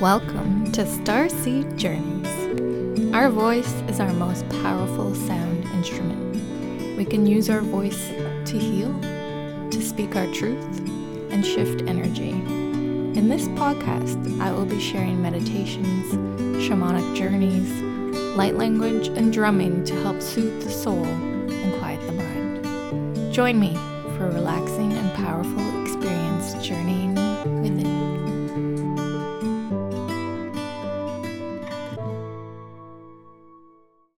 Welcome to Starseed Journeys. Our voice is our most powerful sound instrument. We can use our voice to heal, to speak our truth, and shift energy. In this podcast, I will be sharing meditations, shamanic journeys, light language, and drumming to help soothe the soul and quiet the mind. Join me for a relaxing and powerful experience journey.